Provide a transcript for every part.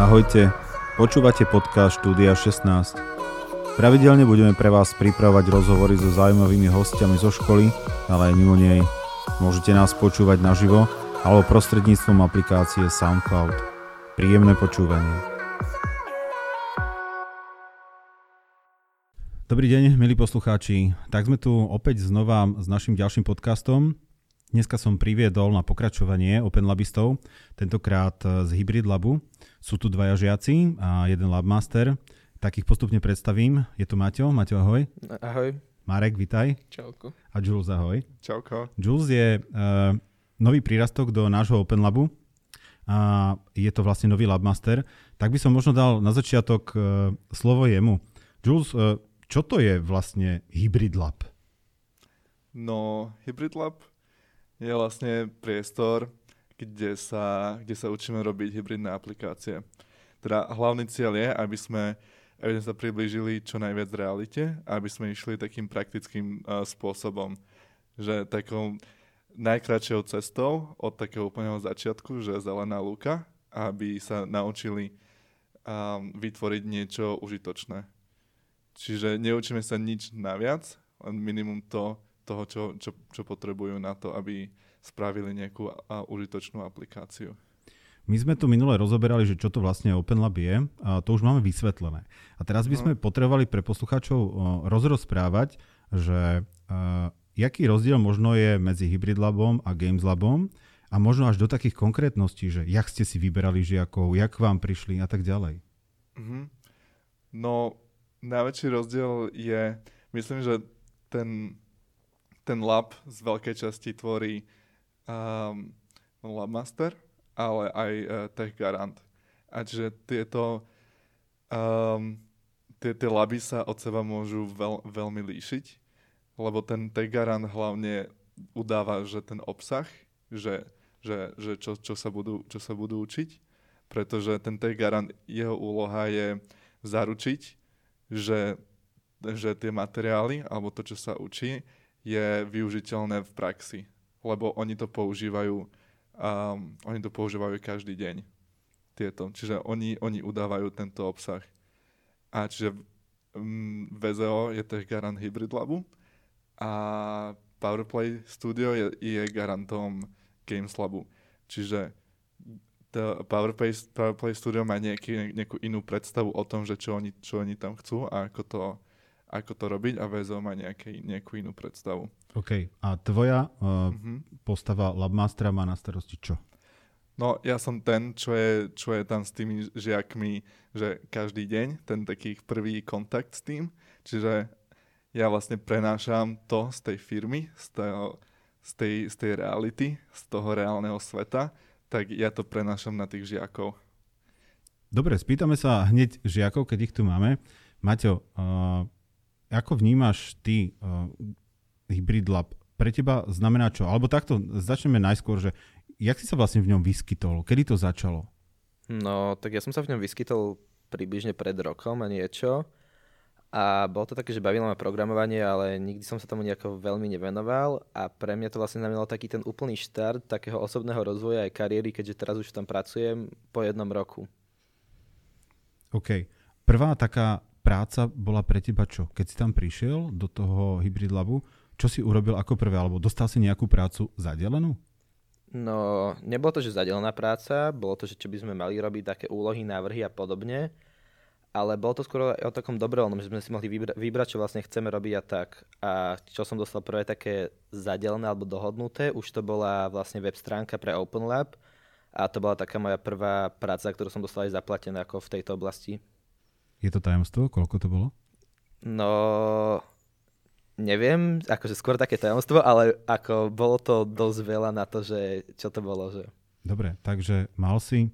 Ahojte, počúvate podcast Štúdia 16. Pravidelne budeme pre vás pripravovať rozhovory so zaujímavými hostiami zo školy, ale aj mimo nej. Môžete nás počúvať naživo alebo prostredníctvom aplikácie SoundCloud. Príjemné počúvanie. Dobrý deň, milí poslucháči. Tak sme tu opäť znova s našim ďalším podcastom. Dneska som priviedol na pokračovanie Open Labistov, tentokrát z Hybrid Labu. Sú tu dvaja žiaci a jeden Labmaster. Tak ich postupne predstavím. Je tu Maťo. Maťo, ahoj. Ahoj. Marek, vitaj. Čauko. A Jules, ahoj. Čauko. Jules je uh, nový prírastok do nášho Open Labu. A je to vlastne nový Labmaster. Tak by som možno dal na začiatok uh, slovo jemu. Jules, uh, čo to je vlastne Hybrid Lab? No, Hybrid Lab je vlastne priestor, kde sa, kde sa učíme robiť hybridné aplikácie. Teda hlavný cieľ je, aby sme, aby sme sa priblížili čo najviac realite, aby sme išli takým praktickým uh, spôsobom, že takou najkračšou cestou od takého úplného začiatku, že zelená lúka, aby sa naučili um, vytvoriť niečo užitočné. Čiže neučíme sa nič naviac, len minimum to, toho, čo, čo, čo potrebujú na to, aby spravili nejakú a, užitočnú aplikáciu. My sme tu minule rozoberali, že čo to vlastne OpenLab je, a to už máme vysvetlené. A teraz by sme no. potrebovali pre poslucháčov rozrozprávať, že uh, jaký rozdiel možno je medzi Hybrid Labom a Games Labom a možno až do takých konkrétností, že jak ste si vyberali žiakov, jak vám prišli a tak ďalej. Mm-hmm. No, najväčší rozdiel je, myslím, že ten ten lab z veľkej časti tvorí um, Labmaster, ale aj uh, Tech Garant. A čiže tieto um, tie, tie laby sa od seba môžu veľ, veľmi líšiť, lebo ten Tech Garant hlavne udáva, že ten obsah, že, že, že čo, čo, sa budú, čo sa budú učiť, pretože ten Tech Garant, jeho úloha je zaručiť, že, že tie materiály alebo to, čo sa učí, je využiteľné v praxi, lebo oni to používajú, um, oni to používajú každý deň. Tieto. Čiže oni, oni udávajú tento obsah. A čiže um, VZO je to garant Hybrid Labu a PowerPlay Studio je, je garantom Games Labu. Čiže to PowerPlay, PowerPlay Studio má nejaký, nejakú inú predstavu o tom, že čo oni, čo oni tam chcú a ako to ako to robiť a VZO má nejaký, nejakú inú predstavu. OK. A tvoja uh, mm-hmm. postava Labmastera má na starosti čo? No, ja som ten, čo je, čo je tam s tými žiakmi, že každý deň, ten taký prvý kontakt s tým. Čiže ja vlastne prenášam to z tej firmy, z, toho, z, tej, z tej reality, z toho reálneho sveta, tak ja to prenášam na tých žiakov. Dobre, spýtame sa hneď žiakov, keď ich tu máme. Maťo, uh, ako vnímaš ty uh, Hybrid Lab? Pre teba znamená čo? Alebo takto, začneme najskôr, že jak si sa vlastne v ňom vyskytol? Kedy to začalo? No, tak ja som sa v ňom vyskytol približne pred rokom a niečo. A bolo to také, že bavilo ma programovanie, ale nikdy som sa tomu nejako veľmi nevenoval a pre mňa to vlastne znamenalo taký ten úplný štart takého osobného rozvoja aj kariéry, keďže teraz už tam pracujem po jednom roku. OK. Prvá taká práca bola pre teba čo? Keď si tam prišiel do toho Hybrid Labu, čo si urobil ako prvé? Alebo dostal si nejakú prácu zadelenú? No, nebolo to, že zadelená práca, bolo to, že čo by sme mali robiť, také úlohy, návrhy a podobne, ale bolo to skôr o takom dobrovoľnom, že sme si mohli vybra- vybrať, čo vlastne chceme robiť a tak. A čo som dostal prvé také zadelené alebo dohodnuté, už to bola vlastne web stránka pre Open Lab a to bola taká moja prvá práca, ktorú som dostal aj zaplatená ako v tejto oblasti. Je to tajomstvo? Koľko to bolo? No, neviem, akože skôr také tajomstvo, ale ako bolo to dosť veľa na to, že čo to bolo. Že... Dobre, takže mal si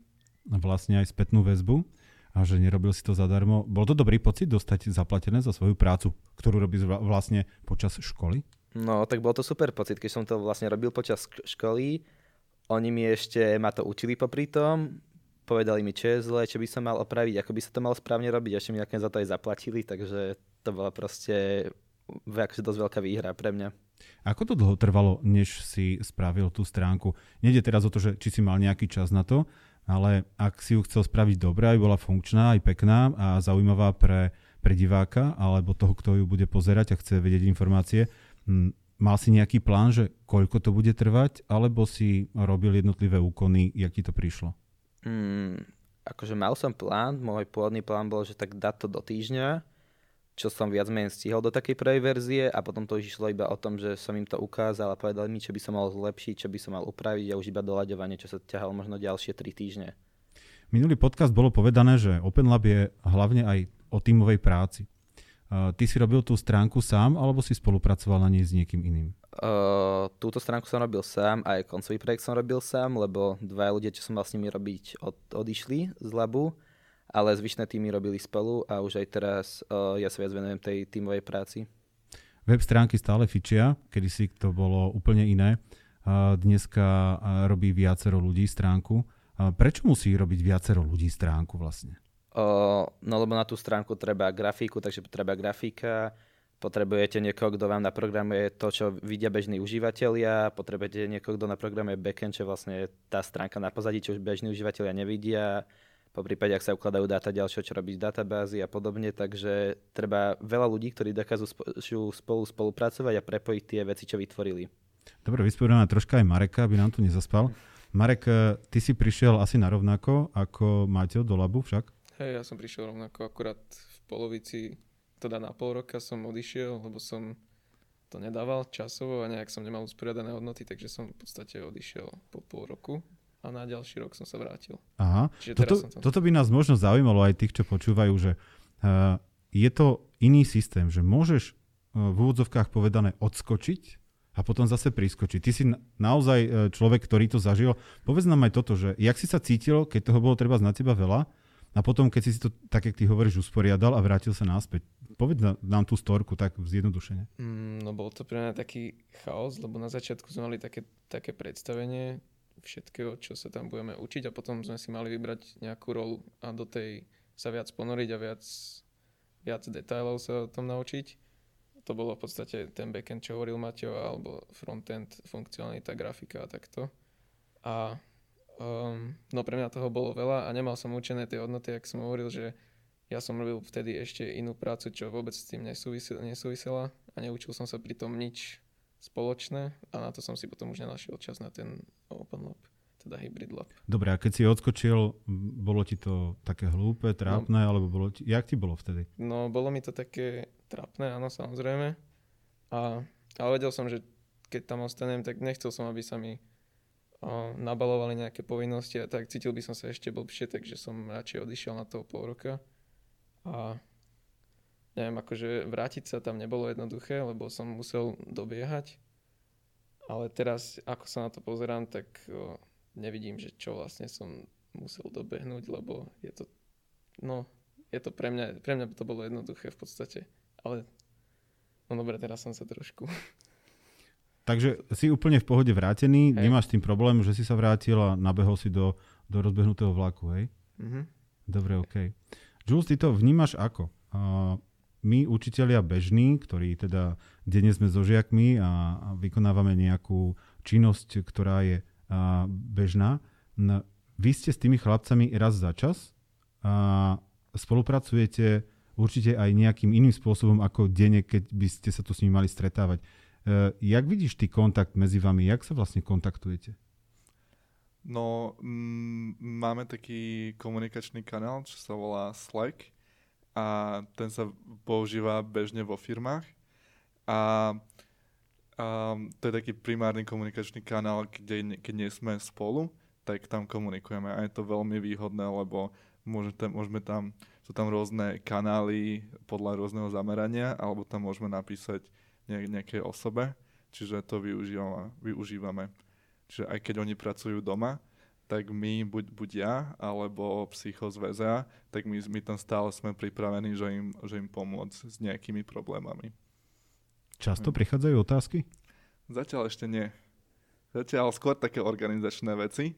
vlastne aj spätnú väzbu a že nerobil si to zadarmo. Bol to dobrý pocit dostať zaplatené za svoju prácu, ktorú robíš vlastne počas školy? No, tak bol to super pocit, keď som to vlastne robil počas školy. Oni mi ešte ma to učili popri tom, povedali mi, čo je zle, čo by som mal opraviť, ako by sa to malo správne robiť, ešte mi nakoniec za to aj zaplatili, takže to bola proste akože dosť veľká výhra pre mňa. Ako to dlho trvalo, než si spravil tú stránku? Nede teraz o to, že či si mal nejaký čas na to, ale ak si ju chcel spraviť dobre, aj bola funkčná, aj pekná a zaujímavá pre, pre diváka alebo toho, kto ju bude pozerať a chce vedieť informácie, mal si nejaký plán, že koľko to bude trvať, alebo si robil jednotlivé úkony, jak ti to prišlo? Mm, akože mal som plán, môj pôvodný plán bol, že tak dať to do týždňa, čo som viac menej stihol do takej prvej verzie a potom to išlo iba o tom, že som im to ukázal a povedali mi, čo by som mal zlepšiť, čo by som mal upraviť a už iba doľaďovanie, čo sa ťahalo možno ďalšie 3 týždne. Minulý podcast bolo povedané, že OpenLab je hlavne aj o tímovej práci. Ty si robil tú stránku sám alebo si spolupracoval na nej s niekým iným? Uh, túto stránku som robil sám, aj koncový projekt som robil sám, lebo dva ľudia, čo som mal s nimi robiť, od, odišli z labu ale zvyšné týmy robili spolu a už aj teraz uh, ja sa viac venujem tej tímovej práci. Web stránky stále fičia, kedy si to bolo úplne iné. Uh, dneska robí viacero ľudí stránku. Uh, prečo musí robiť viacero ľudí stránku vlastne? Uh, no lebo na tú stránku treba grafiku, takže treba grafika, potrebujete niekoho, kto vám naprogramuje to, čo vidia bežní užívateľia, potrebujete niekoho, kto naprogramuje backend, čo vlastne tá stránka na pozadí, čo už bežní užívateľia nevidia po prípade, ak sa ukladajú dáta ďalšie, čo robiť z databázy a podobne, takže treba veľa ľudí, ktorí dokážu spolu spolupracovať a prepojiť tie veci, čo vytvorili. Dobre, vysporiadame troška aj Mareka, aby nám tu nezaspal. Marek, eh, ty si prišiel asi na rovnako ako Maťo do labu však? Hej, ja som prišiel rovnako, akurát v polovici, teda na pol roka som odišiel, lebo som to nedával časovo a nejak som nemal usporiadané hodnoty, takže som v podstate odišiel po pol roku a na ďalší rok som sa vrátil. Aha. Čiže toto, som tam... toto by nás možno zaujímalo aj tých, čo počúvajú, že uh, je to iný systém, že môžeš uh, v úvodzovkách povedané odskočiť a potom zase priskočiť. Ty si naozaj uh, človek, ktorý to zažil. Povedz nám aj toto, že jak si sa cítil, keď toho bolo treba na teba veľa a potom, keď si to, tak jak ty hovoríš, usporiadal a vrátil sa náspäť. Povedz nám tú storku tak zjednodušene. Mm, no bol to pre mňa taký chaos, lebo na začiatku sme mali také, také predstavenie, všetkého, čo sa tam budeme učiť a potom sme si mali vybrať nejakú rolu a do tej sa viac ponoriť a viac, viac detailov sa o tom naučiť. To bolo v podstate ten backend, čo hovoril Maťo, alebo frontend, funkcionalita, grafika a takto. A um, no pre mňa toho bolo veľa a nemal som učené tie hodnoty, ak som hovoril, že ja som robil vtedy ešte inú prácu, čo vôbec s tým nesúvisela a neučil som sa pri tom nič spoločné a na to som si potom už nenašiel čas na ten Open Lab, teda Hybrid Lab. Dobre, a keď si odskočil, bolo ti to také hlúpe, trápne, no, alebo bolo ti, jak ti bolo vtedy? No, bolo mi to také trápne, áno, samozrejme. A, ale vedel som, že keď tam ostanem, tak nechcel som, aby sa mi nabalovali nejaké povinnosti a tak cítil by som sa ešte blbšie, takže som radšej odišiel na toho pol roka. A neviem, akože vrátiť sa tam nebolo jednoduché, lebo som musel dobiehať. Ale teraz, ako sa na to pozerám, tak o, nevidím, že čo vlastne som musel dobehnúť, lebo je to, no, je to pre mňa, pre mňa to bolo jednoduché v podstate. Ale, no dobre, teraz som sa trošku... Takže si úplne v pohode vrátený, hej. nemáš tým problém, že si sa vrátil a nabehol si do, do rozbehnutého vlaku, hej? Mm-hmm. Dobre, OK. Jules, ty to vnímaš ako? Uh, my, učitelia bežní, ktorí teda denne sme so žiakmi a, a vykonávame nejakú činnosť, ktorá je a, bežná, no, vy ste s tými chlapcami raz za čas a spolupracujete určite aj nejakým iným spôsobom ako denne, keď by ste sa tu s nimi mali stretávať. E, jak vidíš ty kontakt medzi vami? Jak sa vlastne kontaktujete? No, m- máme taký komunikačný kanál, čo sa volá Slack a ten sa používa bežne vo firmách. A, a to je taký primárny komunikačný kanál, kde, keď nie sme spolu, tak tam komunikujeme. A je to veľmi výhodné, lebo môžete, môžeme tam, sú tam rôzne kanály podľa rôzneho zamerania, alebo tam môžeme napísať ne, nejakej osobe, čiže to využívame, využívame. Čiže aj keď oni pracujú doma, tak my, buď, buď ja, alebo psycho z VZA, tak my, my tam stále sme pripravení, že im, že im pomôcť s nejakými problémami. Často hm. prichádzajú otázky? Zatiaľ ešte nie. Zatiaľ skôr také organizačné veci,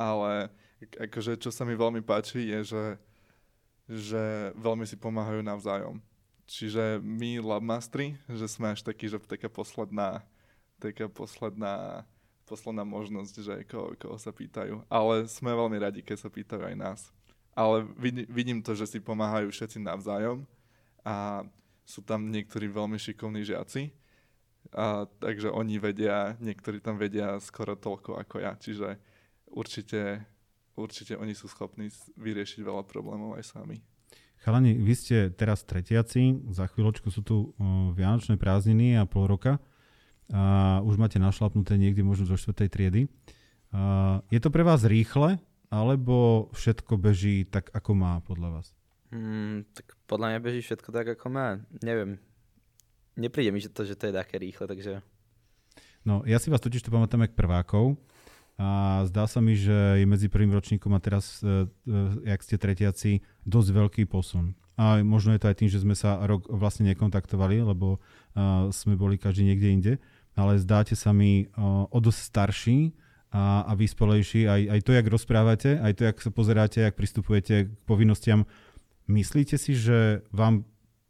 ale akože čo sa mi veľmi páči je, že, že veľmi si pomáhajú navzájom. Čiže my labmastri, že sme až takí, že taká posledná, taká posledná posledná možnosť, že koho, koho sa pýtajú. Ale sme veľmi radi, keď sa pýtajú aj nás. Ale vidím to, že si pomáhajú všetci navzájom a sú tam niektorí veľmi šikovní žiaci, a, takže oni vedia, niektorí tam vedia skoro toľko ako ja, čiže určite, určite oni sú schopní vyriešiť veľa problémov aj sami. Chalani, vy ste teraz tretiaci, za chvíľočku sú tu Vianočné prázdniny a pol roka a už máte našlapnuté niekde možno zo 4. triedy. Uh, je to pre vás rýchle, alebo všetko beží tak, ako má podľa vás? Mm, tak podľa mňa beží všetko tak, ako má. Neviem. Nepríde mi že to, že to je také rýchle, takže... No, ja si vás totiž to pamätám jak prvákov a zdá sa mi, že je medzi prvým ročníkom a teraz, uh, uh, jak ste tretiaci, dosť veľký posun. A možno je to aj tým, že sme sa rok vlastne nekontaktovali, lebo uh, sme boli každý niekde inde, ale zdáte sa mi o dosť starší a, a vyspelejší. Aj, aj to, jak rozprávate, aj to, jak sa pozeráte, jak pristupujete k povinnostiam Myslíte si, že vám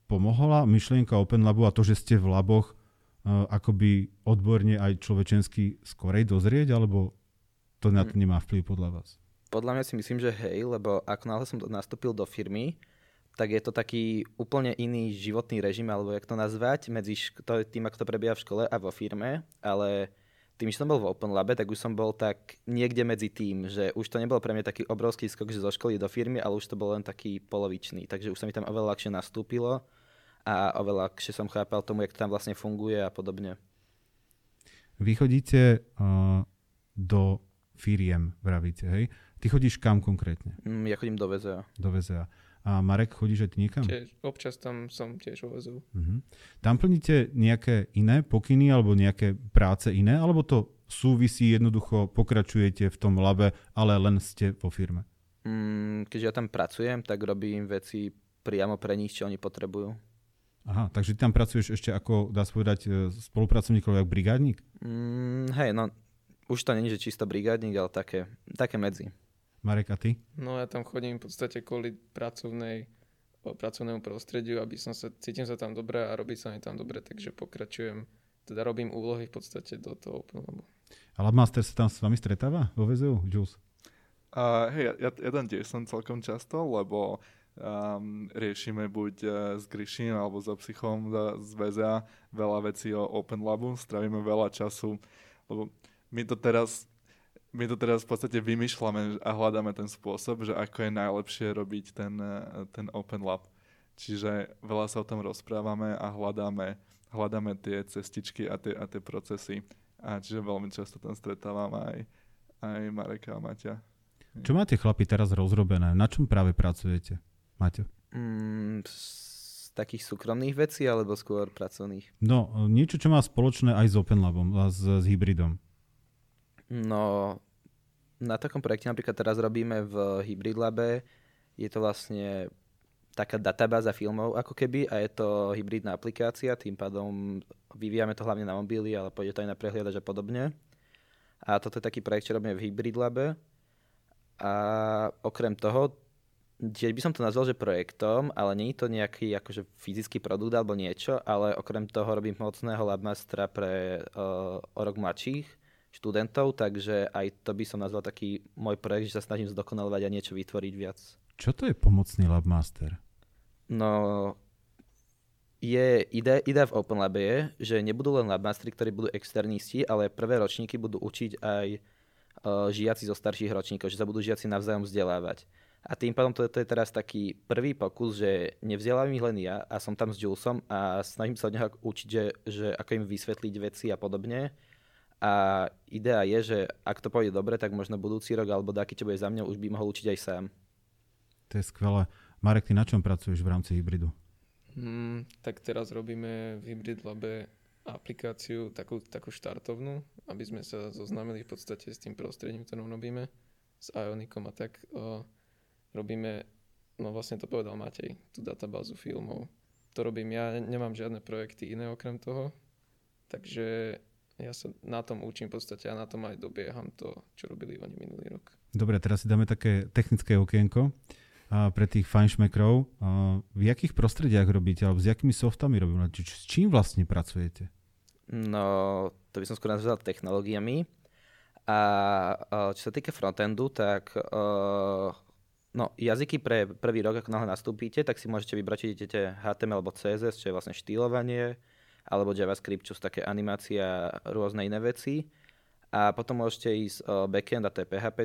pomohla myšlienka Open Labu a to, že ste v laboch akoby odborne aj človečensky skorej dozrieť, alebo to na to hm. nemá vplyv podľa vás? Podľa mňa si myslím, že hej, lebo ako náhle som nastúpil do firmy, tak je to taký úplne iný životný režim, alebo jak to nazvať, medzi šk- tým, ako to prebieha v škole a vo firme, ale tým, že som bol v Open Labe, tak už som bol tak niekde medzi tým, že už to nebol pre mňa taký obrovský skok, že zo školy do firmy, ale už to bol len taký polovičný. Takže už sa mi tam oveľa ľahšie nastúpilo a oveľa ľahšie som chápal tomu, jak to tam vlastne funguje a podobne. Vy chodíte uh, do firiem, vravíte, hej? Ty chodíš kam konkrétne? Mm, ja chodím do VZA. Do VZA. A Marek, chodíš aj ty niekam? Tiež, občas tam som tiež uvazu. Uh-huh. Tam plníte nejaké iné pokyny alebo nejaké práce iné, alebo to súvisí jednoducho, pokračujete v tom labe, ale len ste vo firme? Mm, keďže ja tam pracujem, tak robím veci priamo pre nich, čo oni potrebujú. Aha, takže ty tam pracuješ ešte ako, dá sa povedať, e, spolupracovník, ako brigádnik? Mm, hej, no už to není, že čisto brigádnik, ale také, také medzi. Marek, a ty? No ja tam chodím v podstate kvôli pracovnej, pracovnému prostrediu, aby som sa, cítim sa tam dobre a robí sa mi tam dobre, takže pokračujem, teda robím úlohy v podstate do toho Open Labu. A Labmaster sa tam s vami stretáva vo VZU, Jules? Uh, hej, ja, ja tam tiež som celkom často, lebo um, riešime buď uh, s Gryším alebo so psychom z VZA veľa vecí o Open Labu, strávime veľa času, lebo my to teraz my to teraz v podstate vymýšľame a hľadáme ten spôsob, že ako je najlepšie robiť ten, ten Open Lab. Čiže veľa sa o tom rozprávame a hľadáme, hľadáme tie cestičky a tie, a tie procesy. A čiže veľmi často tam stretávam aj, aj Mareka a Maťa. Čo máte chlapi teraz rozrobené? Na čom práve pracujete, Maťo? Mm, z takých súkromných vecí alebo skôr pracovných? No, niečo, čo má spoločné aj s Open Labom a s, s hybridom. No, na takom projekte napríklad teraz robíme v Hybrid Labe. Je to vlastne taká databáza filmov ako keby a je to hybridná aplikácia, tým pádom vyvíjame to hlavne na mobily, ale pôjde to aj na prehliadač a podobne. A toto je taký projekt, čo robíme v Hybrid Labe. A okrem toho, tiež by som to nazval, že projektom, ale nie je to nejaký akože fyzický produkt alebo niečo, ale okrem toho robím mocného labmastera pre uh, o rok mladších, študentov, takže aj to by som nazval taký môj projekt, že sa snažím zdokonalovať a niečo vytvoriť viac. Čo to je pomocný Labmaster? No, je ide, ide v Open Lab je, že nebudú len Labmastery, ktorí budú externisti, ale prvé ročníky budú učiť aj uh, žiaci zo starších ročníkov, že sa budú žiaci navzájom vzdelávať. A tým pádom to, to je teraz taký prvý pokus, že nevzdelávam ich len ja a som tam s Julesom a snažím sa od neho učiť, že, že ako im vysvetliť veci a podobne a idea je, že ak to pôjde dobre, tak možno budúci rok alebo taký, čo bude za mňa, už by mohol učiť aj sám. To je skvelé. Marek, ty na čom pracuješ v rámci hybridu? Hmm, tak teraz robíme v Hybrid Labe aplikáciu takú, takú štartovnú, aby sme sa zoznámili v podstate s tým prostredím, ktorom robíme, s Ionicom a tak. O, robíme, no vlastne to povedal Matej, tú databázu filmov. To robím ja, nemám žiadne projekty iné okrem toho, takže ja sa na tom učím v podstate a na tom aj dobieham to, čo robili oni minulý rok. Dobre, teraz si dáme také technické okienko a pre tých fajnšmekrov. V jakých prostrediach robíte, alebo s jakými softami robíte? S čím vlastne pracujete? No, to by som skôr nazval technológiami. A čo sa týka frontendu, tak uh, no, jazyky pre prvý rok, ako náhle nastúpite, tak si môžete vybrať, či idete HTML alebo CSS, čo je vlastne štýlovanie, alebo JavaScript, čo sú také animácia a rôzne iné veci. A potom môžete ísť uh, backend a to je PHP.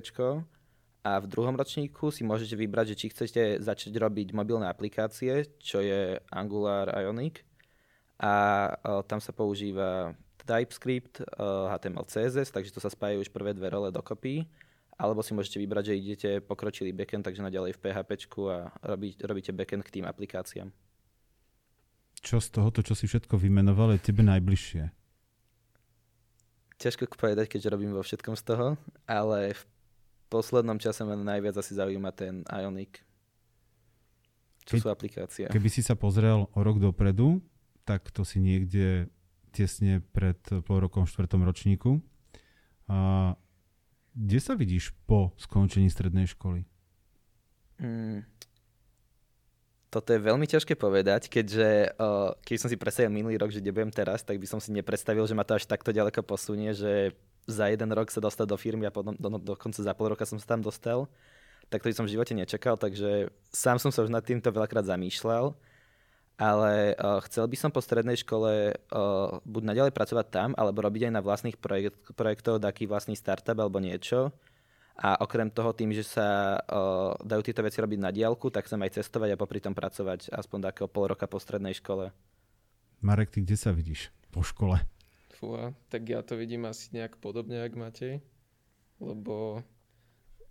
A v druhom ročníku si môžete vybrať, že či chcete začať robiť mobilné aplikácie, čo je Angular Ionic. A uh, tam sa používa TypeScript, uh, HTML, CSS, takže to sa spájajú už prvé dve role dokopy. Alebo si môžete vybrať, že idete pokročilý backend, takže naďalej v PHP a robí, robíte backend k tým aplikáciám. Čo z tohoto, čo si všetko vymenoval, je tebe najbližšie? Ťažko povedať, keďže robím vo všetkom z toho, ale v poslednom čase ma najviac asi zaujíma ten Ionic. Čo Ke, sú aplikácie. Keby si sa pozrel o rok dopredu, tak to si niekde tesne pred pol rokom v štvrtom ročníku. A kde sa vidíš po skončení strednej školy? Mm, toto je veľmi ťažké povedať, keďže uh, keď som si predstavil minulý rok, že kde budem teraz, tak by som si nepredstavil, že ma to až takto ďaleko posunie, že za jeden rok sa dostať do firmy a potom do, dokonca za pol roka som sa tam dostal. Tak to by som v živote nečakal, takže sám som sa už nad týmto veľakrát zamýšľal ale uh, chcel by som po strednej škole uh, buď naďalej pracovať tam, alebo robiť aj na vlastných projekt, projektoch, taký vlastný startup alebo niečo. A okrem toho, tým, že sa uh, dajú tieto veci robiť na diálku, tak chcem aj cestovať a popri tom pracovať aspoň takého pol roka po strednej škole. Marek, ty kde sa vidíš po škole? Fúha, tak ja to vidím asi nejak podobne, ako Matej, lebo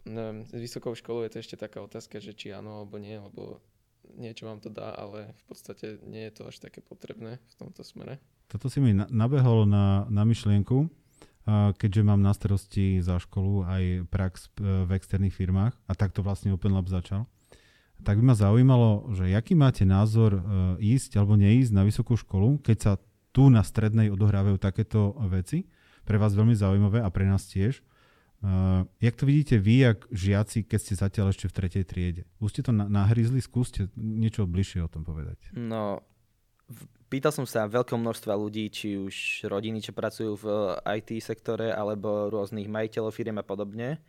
neviem, s vysokou školou je to ešte taká otázka, že či áno alebo nie, lebo niečo vám to dá, ale v podstate nie je to až také potrebné v tomto smere. Toto si mi nabehol na, na myšlienku, keďže mám na starosti za školu aj prax e, v externých firmách a takto vlastne Open Lab začal. Tak by ma zaujímalo, že aký máte názor e, ísť alebo neísť na vysokú školu, keď sa tu na strednej odohrávajú takéto veci. Pre vás veľmi zaujímavé a pre nás tiež. Uh, jak to vidíte vy, jak žiaci, keď ste zatiaľ ešte v tretej triede? Už ste to na- skúste niečo bližšie o tom povedať. No, pýtal som sa veľkom množstva ľudí, či už rodiny, čo pracujú v IT sektore, alebo rôznych majiteľov firiem a podobne.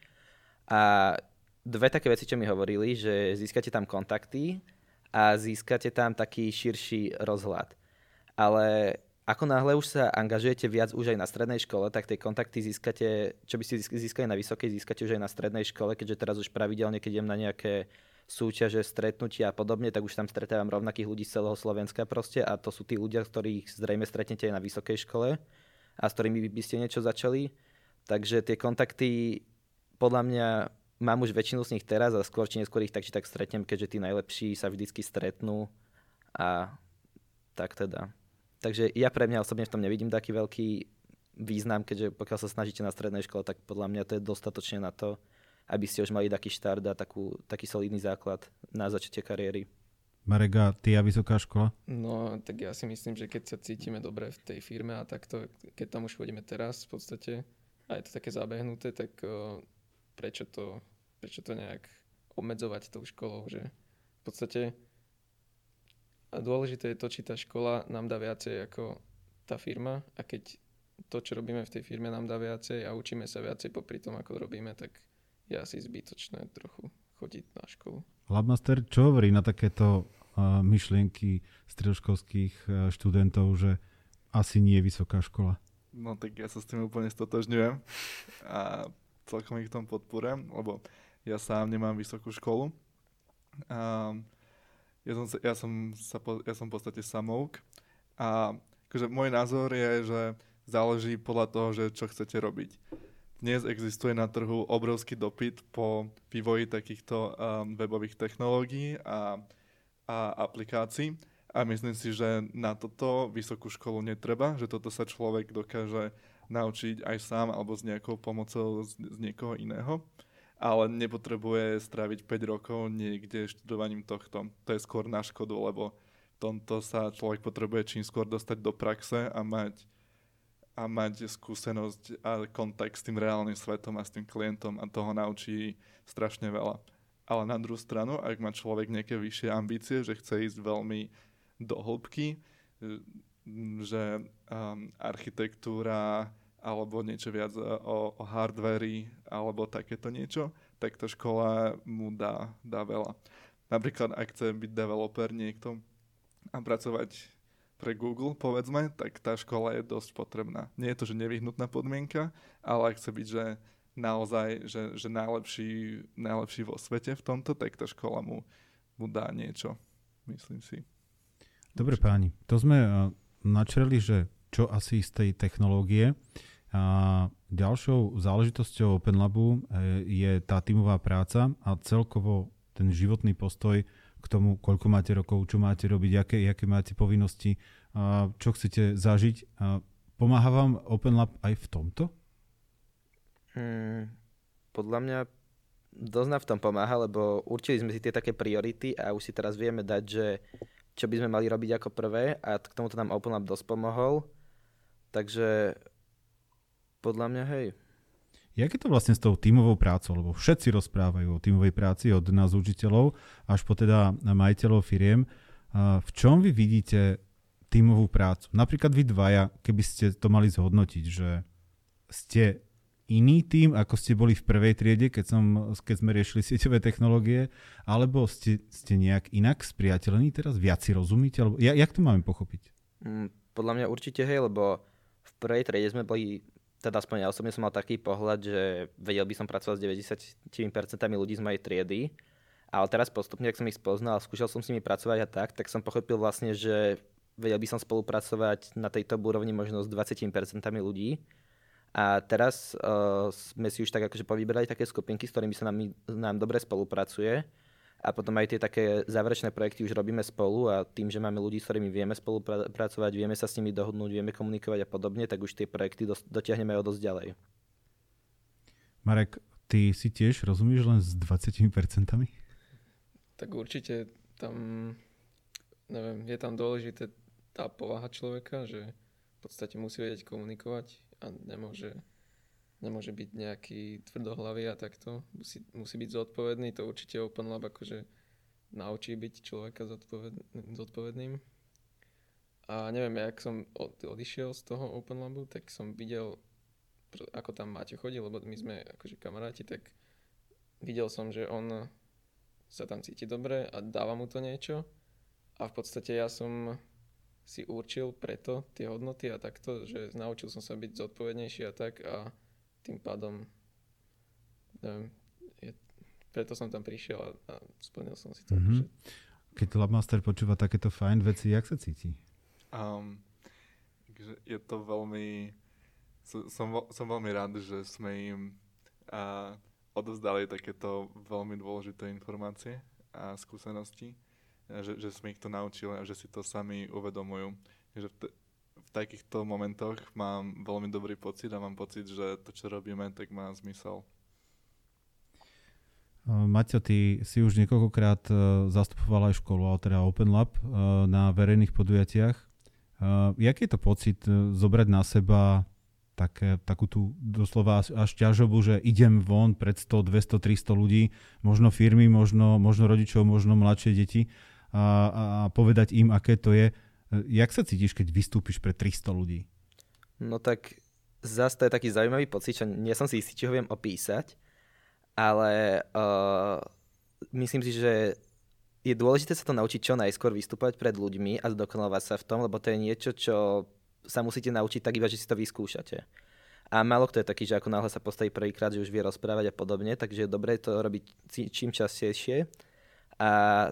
A dve také veci, čo mi hovorili, že získate tam kontakty a získate tam taký širší rozhľad. Ale ako náhle už sa angažujete viac už aj na strednej škole, tak tie kontakty získate, čo by ste získali na vysokej, získate už aj na strednej škole, keďže teraz už pravidelne, keď idem na nejaké súťaže, stretnutia a podobne, tak už tam stretávam rovnakých ľudí z celého Slovenska proste a to sú tí ľudia, ktorých zrejme stretnete aj na vysokej škole a s ktorými by ste niečo začali. Takže tie kontakty podľa mňa mám už väčšinu z nich teraz a skôr či neskôr ich tak či tak stretnem, keďže tí najlepší sa vždycky stretnú a tak teda. Takže ja pre mňa osobne v tom nevidím taký veľký význam, keďže pokiaľ sa snažíte na strednej škole, tak podľa mňa to je dostatočne na to, aby ste už mali taký štart a takú, taký solidný základ na začiatie kariéry. Marega, ty a vysoká škola? No, tak ja si myslím, že keď sa cítime dobre v tej firme a takto, keď tam už chodíme teraz v podstate a je to také zabehnuté, tak uh, prečo, to, prečo to nejak obmedzovať tou školou, že v podstate a dôležité je to, či tá škola nám dá viacej ako tá firma a keď to, čo robíme v tej firme, nám dá viacej a učíme sa viacej popri tom, ako robíme, tak je asi zbytočné trochu chodiť na školu. Labmaster, čo hovorí na takéto uh, myšlienky stredoškolských uh, študentov, že asi nie je vysoká škola? No tak ja sa s tým úplne stotožňujem a celkom ich v tom podporujem, lebo ja sám nemám vysokú školu. Um, ja som, ja som, sa, ja som v podstate samouk a akože môj názor je, že záleží podľa toho, že čo chcete robiť. Dnes existuje na trhu obrovský dopyt po vývoji takýchto um, webových technológií a, a aplikácií a myslím si, že na toto vysokú školu netreba, že toto sa človek dokáže naučiť aj sám alebo s nejakou pomocou z, z niekoho iného ale nepotrebuje stráviť 5 rokov niekde študovaním tohto. To je skôr na škodu, lebo v tomto sa človek potrebuje čím skôr dostať do praxe a mať, a mať skúsenosť a kontakt s tým reálnym svetom a s tým klientom a toho naučí strašne veľa. Ale na druhú stranu, ak má človek nejaké vyššie ambície, že chce ísť veľmi do hĺbky, že um, architektúra alebo niečo viac e, o, o hardveri, alebo takéto niečo, tak tá škola mu dá, dá veľa. Napríklad, ak chce byť developer niekto a pracovať pre Google, povedzme, tak tá škola je dosť potrebná. Nie je to, že nevyhnutná podmienka, ale ak chce byť, že naozaj, že, že najlepší, najlepší vo svete v tomto, tak tá škola mu, mu dá niečo, myslím si. Dobre páni, to sme uh, načreli, že čo asi z tej technológie. A ďalšou záležitosťou Open Labu e, je tá tímová práca a celkovo ten životný postoj k tomu, koľko máte rokov, čo máte robiť, aké, aké máte povinnosti, čo chcete zažiť. A pomáha vám Open Lab aj v tomto? Hmm, podľa mňa dosť v tom pomáha, lebo určili sme si tie také priority a už si teraz vieme dať, že čo by sme mali robiť ako prvé a k tomuto nám Open Lab dosť pomohol. Takže podľa mňa hej. Jak je to vlastne s tou tímovou prácou? Lebo všetci rozprávajú o tímovej práci od nás učiteľov až po teda majiteľov firiem. V čom vy vidíte tímovú prácu? Napríklad vy dvaja, keby ste to mali zhodnotiť, že ste iný tým, ako ste boli v prvej triede, keď, som, keď sme riešili sieťové technológie, alebo ste, ste nejak inak spriateľení teraz? Viac si rozumíte? Alebo, ja, jak to máme pochopiť? Mm, podľa mňa určite hej, lebo v prvej triede sme boli teda aspoň ja osobne som mal taký pohľad, že vedel by som pracovať s 90% ľudí z mojej triedy, ale teraz postupne, ak som ich spoznal, skúšal som s nimi pracovať a tak, tak som pochopil vlastne, že vedel by som spolupracovať na tejto úrovni možno s 20% ľudí. A teraz uh, sme si už tak akože povyberali také skupinky, s ktorými sa nám, nám dobre spolupracuje a potom aj tie také záverečné projekty už robíme spolu a tým, že máme ľudí, s ktorými vieme spolupracovať, vieme sa s nimi dohodnúť, vieme komunikovať a podobne, tak už tie projekty dos- dotiahneme o dosť ďalej. Marek, ty si tiež rozumíš len s 20%? Tak určite tam, neviem, je tam dôležité tá povaha človeka, že v podstate musí vedieť komunikovať a nemôže nemôže byť nejaký tvrdohlavý a takto. Musí, musí byť zodpovedný, to určite Open Lab akože naučí byť človeka zodpoved, zodpovedným. A neviem, jak som od, odišiel z toho Open Labu, tak som videl, ako tam Maťo chodí, lebo my sme akože kamaráti, tak videl som, že on sa tam cíti dobre a dáva mu to niečo. A v podstate ja som si určil preto tie hodnoty a takto, že naučil som sa byť zodpovednejší a tak a tým pádom neviem, je, preto som tam prišiel a, a splnil som si to. Mm-hmm. Že... Keď Labmaster počúva takéto fajn veci, jak sa cíti? Um, je to veľmi... Som, som veľmi rád, že sme im uh, odovzdali takéto veľmi dôležité informácie a skúsenosti, že, že sme ich to naučili a že si to sami uvedomujú. Že v, takýchto momentoch mám veľmi dobrý pocit a mám pocit, že to, čo robíme, tak má zmysel. Maťo, ty si už niekoľkokrát zastupoval aj školu, ale teda Open Lab na verejných podujatiach. Jaký je to pocit zobrať na seba také, takú tú doslova až ťažobu, že idem von pred 100, 200, 300 ľudí, možno firmy, možno, možno rodičov, možno mladšie deti a, a povedať im, aké to je. Jak sa cítiš, keď vystúpiš pre 300 ľudí? No tak zase to je taký zaujímavý pocit, čo nie som si istý, či ho viem opísať, ale uh, myslím si, že je dôležité sa to naučiť čo najskôr vystúpať pred ľuďmi a zdokonalovať sa v tom, lebo to je niečo, čo sa musíte naučiť tak iba, že si to vyskúšate. A málo kto je taký, že ako náhle sa postaví prvýkrát, že už vie rozprávať a podobne, takže je dobré to robiť čím častejšie a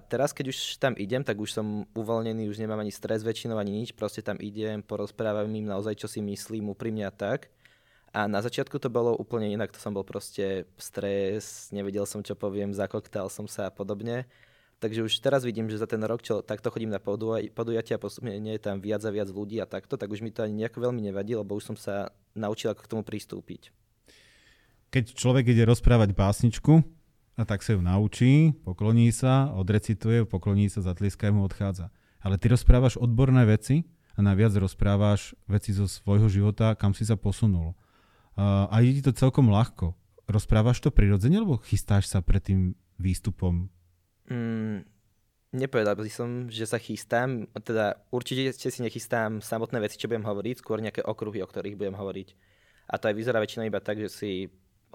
teraz, keď už tam idem, tak už som uvoľnený, už nemám ani stres väčšinou, ani nič, proste tam idem, porozprávam im naozaj, čo si myslím, úprimne a tak. A na začiatku to bolo úplne inak, to som bol proste stres, nevedel som, čo poviem, zakoktal som sa a podobne. Takže už teraz vidím, že za ten rok, čo takto chodím na podujatia, nie je tam viac a viac ľudí a takto, tak už mi to ani nejako veľmi nevadí, lebo už som sa naučil, ako k tomu pristúpiť. Keď človek ide rozprávať básničku, a tak sa ju naučí, pokloní sa, odrecituje, pokloní sa, zatlieska mu odchádza. Ale ty rozprávaš odborné veci a naviac rozprávaš veci zo svojho života, kam si sa posunul. A ide ti to celkom ľahko. Rozprávaš to prirodzene, alebo chystáš sa pred tým výstupom? Mm, nepovedal by som, že sa chystám. Teda určite si nechystám samotné veci, čo budem hovoriť, skôr nejaké okruhy, o ktorých budem hovoriť. A to aj vyzerá väčšinou iba tak, že si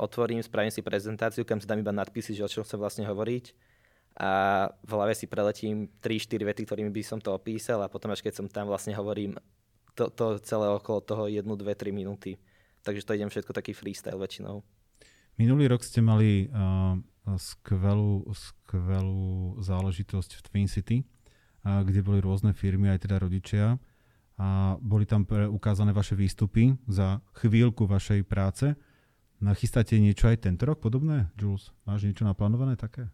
otvorím, spravím si prezentáciu, kam si dám iba nadpisy, že o čom chcem vlastne hovoriť a v hlave si preletím 3-4 vety, ktorými by som to opísal a potom až keď som tam vlastne hovorím to, to celé okolo toho 1, 2, 3 minúty. Takže to idem všetko taký freestyle väčšinou. Minulý rok ste mali uh, skvelú, skvelú záležitosť v Twin City, uh, kde boli rôzne firmy, aj teda rodičia a boli tam pre, ukázané vaše výstupy za chvíľku vašej práce. Chystáte niečo aj tento rok podobné, Jules? Máš niečo naplánované také?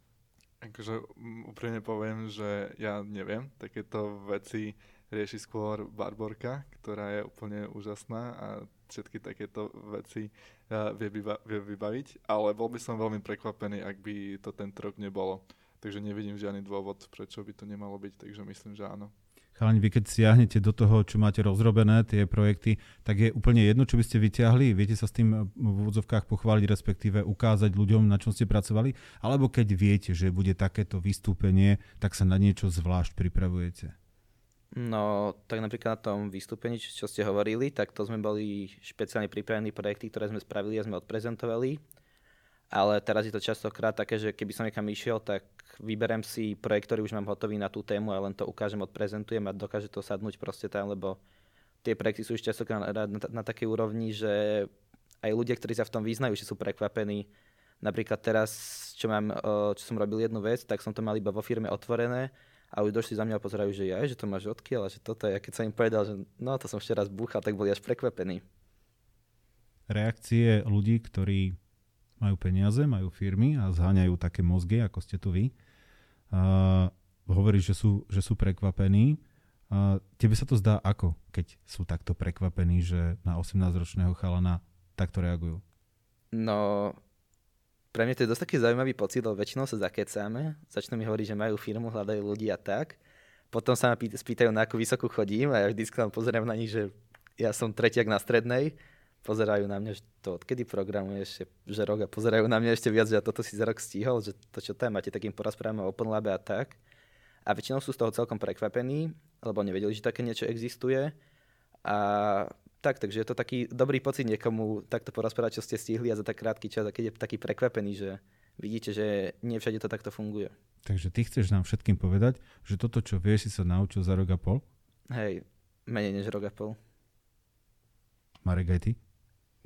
Akože úprimne poviem, že ja neviem. Takéto veci rieši skôr Barborka, ktorá je úplne úžasná a všetky takéto veci uh, vie, vyba- vie vybaviť. Ale bol by som veľmi prekvapený, ak by to tento rok nebolo. Takže nevidím žiadny dôvod, prečo by to nemalo byť, takže myslím, že áno chalani, vy keď siahnete do toho, čo máte rozrobené, tie projekty, tak je úplne jedno, čo by ste vyťahli. Viete sa s tým v úvodzovkách pochváliť, respektíve ukázať ľuďom, na čom ste pracovali. Alebo keď viete, že bude takéto vystúpenie, tak sa na niečo zvlášť pripravujete. No, tak napríklad na tom vystúpení, čo ste hovorili, tak to sme boli špeciálne pripravení projekty, ktoré sme spravili a sme odprezentovali ale teraz je to častokrát také, že keby som niekam išiel, tak vyberem si projekt, ktorý už mám hotový na tú tému a len to ukážem, odprezentujem a dokáže to sadnúť proste tam, lebo tie projekty sú už častokrát na, na, na takej úrovni, že aj ľudia, ktorí sa v tom vyznajú, že sú prekvapení. Napríklad teraz, čo, mám, čo som robil jednu vec, tak som to mal iba vo firme otvorené a už došli za mňa a pozerajú, že ja, že to máš odkiaľ a že toto je. A keď som im povedal, že no to som ešte raz búchal, tak boli až prekvapení. Reakcie ľudí, ktorí majú peniaze, majú firmy a zháňajú také mozgy, ako ste tu vy. A hovorí, že sú, že sú prekvapení. A tebe sa to zdá ako, keď sú takto prekvapení, že na 18-ročného chalana takto reagujú? No, pre mňa to je dosť taký zaujímavý pocit, lebo väčšinou sa zakecáme, začnú mi hovoriť, že majú firmu, hľadajú ľudí a tak. Potom sa ma spýtajú, na akú vysokú chodím a ja vždy pozerám na nich, že ja som tretiak na strednej pozerajú na mňa, že to odkedy programuješ, že rok a pozerajú na mňa ešte viac, že toto si za rok stihol, že to čo tam máte, takým porozprávame o Open Labe a tak. A väčšinou sú z toho celkom prekvapení, lebo nevedeli, že také niečo existuje. A tak, takže je to taký dobrý pocit niekomu takto porozprávať, čo ste stihli a za tak krátky čas, a keď je taký prekvapený, že vidíte, že nie všade to takto funguje. Takže ty chceš nám všetkým povedať, že toto, čo vieš, si sa naučil za rok a pol? Hej, menej než rok a pol. Marek, aj ty?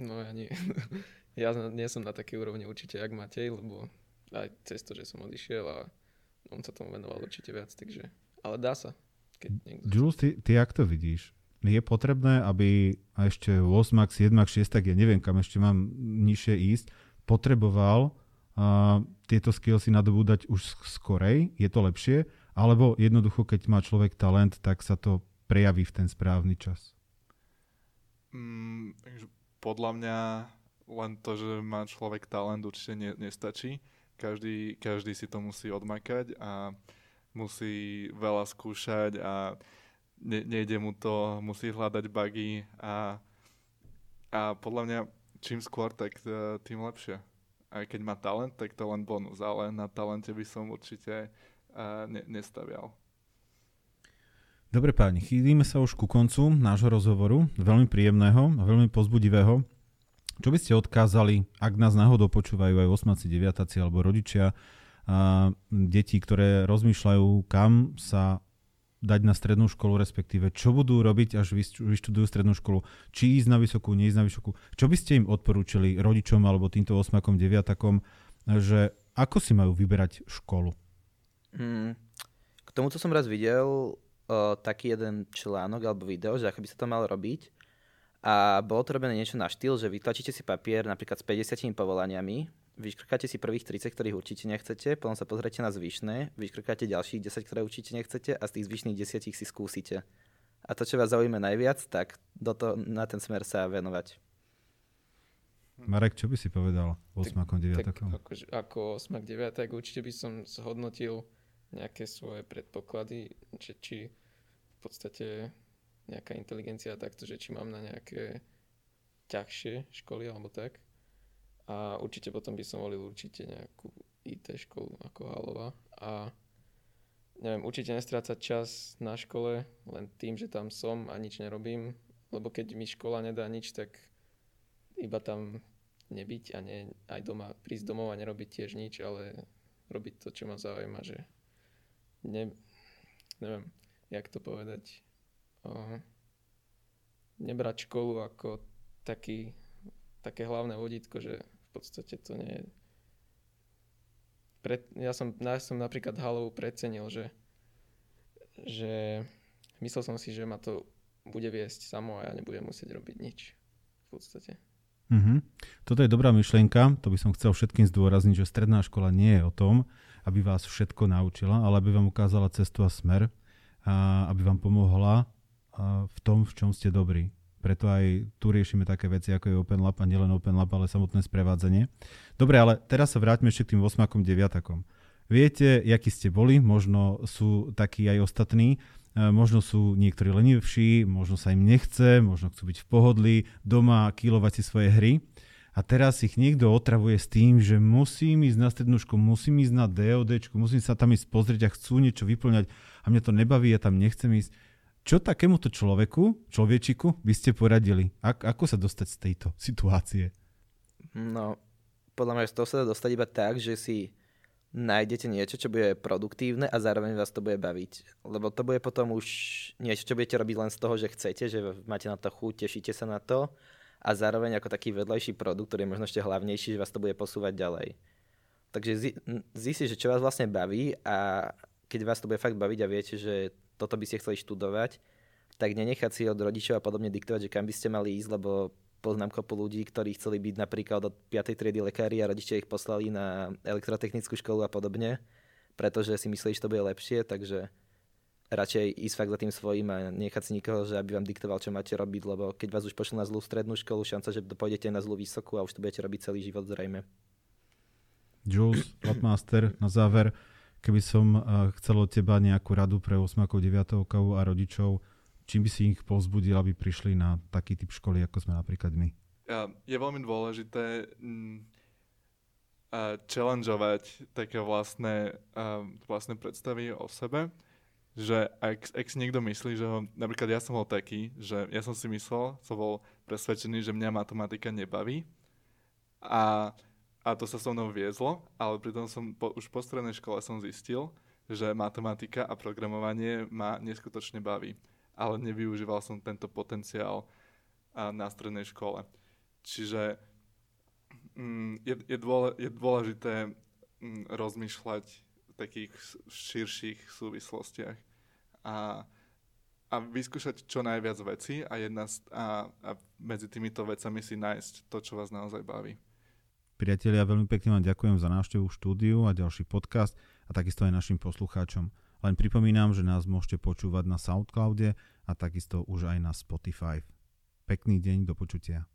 No ja nie. ja nie som na takej úrovni určite, jak Matej, lebo aj cez to, že som odišiel a on sa tomu venoval určite viac, takže... Ale dá sa. Keď niekto Jules, ty, ty jak to vidíš? Je potrebné, aby a ešte 8, 7, 6, tak ja neviem, kam ešte mám nižšie ísť, potreboval a, tieto skillsy nadobúdať už skorej? Je to lepšie? Alebo jednoducho, keď má človek talent, tak sa to prejaví v ten správny čas? Mm, takže podľa mňa len to, že má človek talent určite ne, nestačí. Každý, každý si to musí odmakať a musí veľa skúšať a ne, nejde mu to, musí hľadať bugy a, a podľa mňa čím skôr, tak e, tým lepšie. Aj keď má talent, tak to len bonus, ale na talente by som určite uh, ne, nestavial. Dobre páni, chýlime sa už ku koncu nášho rozhovoru, veľmi príjemného a veľmi pozbudivého. Čo by ste odkázali, ak nás náhodou počúvajú aj 8 9 alebo rodičia, a deti, ktoré rozmýšľajú, kam sa dať na strednú školu, respektíve čo budú robiť, až vyštudujú strednú školu, či ísť na vysokú, neísť na vysokú. Čo by ste im odporúčili rodičom alebo týmto 8 9 že ako si majú vyberať školu? Hmm. K tomu, co som raz videl, o, taký jeden článok alebo video, že ako by sa to malo robiť. A bolo to robené niečo na štýl, že vytlačíte si papier napríklad s 50 povolaniami, vyškrkáte si prvých 30, ktorých určite nechcete, potom sa pozriete na zvyšné, vyškrkáte ďalších 10, ktoré určite nechcete a z tých zvyšných 10 si skúsite. A to, čo vás zaujíma najviac, tak do to, na ten smer sa venovať. Marek, čo by si povedal 8 9 tak, ako, ako 8 9 tak určite by som zhodnotil nejaké svoje predpoklady, že či podstate nejaká inteligencia takto, že či mám na nejaké ťažšie školy alebo tak. A určite potom by som volil určite nejakú IT školu ako Halova. A neviem, určite nestrácať čas na škole len tým, že tam som a nič nerobím, lebo keď mi škola nedá nič, tak iba tam nebyť a ne, aj doma prísť domov a nerobiť tiež nič, ale robiť to, čo ma zaujíma, že ne, neviem, jak to povedať, o, nebrať školu ako taký, také hlavné vodítko, že v podstate to nie je... Pred, ja, som, ja som napríklad Halovu precenil, že, že myslel som si, že ma to bude viesť samo a ja nebudem musieť robiť nič v podstate. Mm-hmm. Toto je dobrá myšlienka, to by som chcel všetkým zdôrazniť, že stredná škola nie je o tom, aby vás všetko naučila, ale aby vám ukázala cestu a smer, a aby vám pomohla v tom, v čom ste dobrí. Preto aj tu riešime také veci, ako je Open Lab a nielen Open Lab, ale samotné sprevádzanie. Dobre, ale teraz sa vráťme ešte k tým 8 9 Viete, akí ste boli, možno sú takí aj ostatní, E, možno sú niektorí lenivší, možno sa im nechce, možno chcú byť v pohodli, doma kilovať si svoje hry. A teraz ich niekto otravuje s tým, že musím ísť na strednú školu, musím ísť na DOD, musím sa tam ísť pozrieť a chcú niečo vyplňať a mňa to nebaví, ja tam nechcem ísť. Čo takémuto človeku, človečiku by ste poradili? Ak, ako sa dostať z tejto situácie? No, podľa mňa z toho sa dá dostať iba tak, že si nájdete niečo, čo bude produktívne a zároveň vás to bude baviť. Lebo to bude potom už niečo, čo budete robiť len z toho, že chcete, že máte na to chuť, tešíte sa na to a zároveň ako taký vedľajší produkt, ktorý je možno ešte hlavnejší, že vás to bude posúvať ďalej. Takže zistiť, že čo vás vlastne baví a keď vás to bude fakt baviť a viete, že toto by ste chceli študovať, tak nenechať si od rodičov a podobne diktovať, že kam by ste mali ísť, lebo poznám kopu ľudí, ktorí chceli byť napríklad od 5. triedy lekári a rodičia ich poslali na elektrotechnickú školu a podobne, pretože si mysleli, že to bude lepšie, takže radšej ísť fakt za tým svojím a nechať si nikoho, že aby vám diktoval, čo máte robiť, lebo keď vás už pošlo na zlú strednú školu, šanca, že pôjdete na zlú vysokú a už to budete robiť celý život zrejme. Jules, Labmaster, na záver, keby som eh, chcel od teba nejakú radu pre 8 9 a rodičov, čím by si ich povzbudil, aby prišli na taký typ školy, ako sme napríklad my? Je veľmi dôležité mm, challengeovať také vlastné, vlastné predstavy o sebe, že ak, ak si niekto myslí, že ho, napríklad ja som bol taký, že ja som si myslel, som bol presvedčený, že mňa matematika nebaví a, a to sa so mnou viezlo, ale pritom som po, už po strednej škole som zistil, že matematika a programovanie ma neskutočne baví ale nevyužíval som tento potenciál na strednej škole. Čiže mm, je, je, dôle, je dôležité mm, rozmýšľať v takých širších súvislostiach a, a vyskúšať čo najviac veci a, jedna, a, a medzi týmito vecami si nájsť to, čo vás naozaj baví. Priatelia, veľmi pekne vám ďakujem za návštevu štúdiu a ďalší podcast a takisto aj našim poslucháčom. Len pripomínam, že nás môžete počúvať na Soundcloude a takisto už aj na Spotify. Pekný deň, do počutia.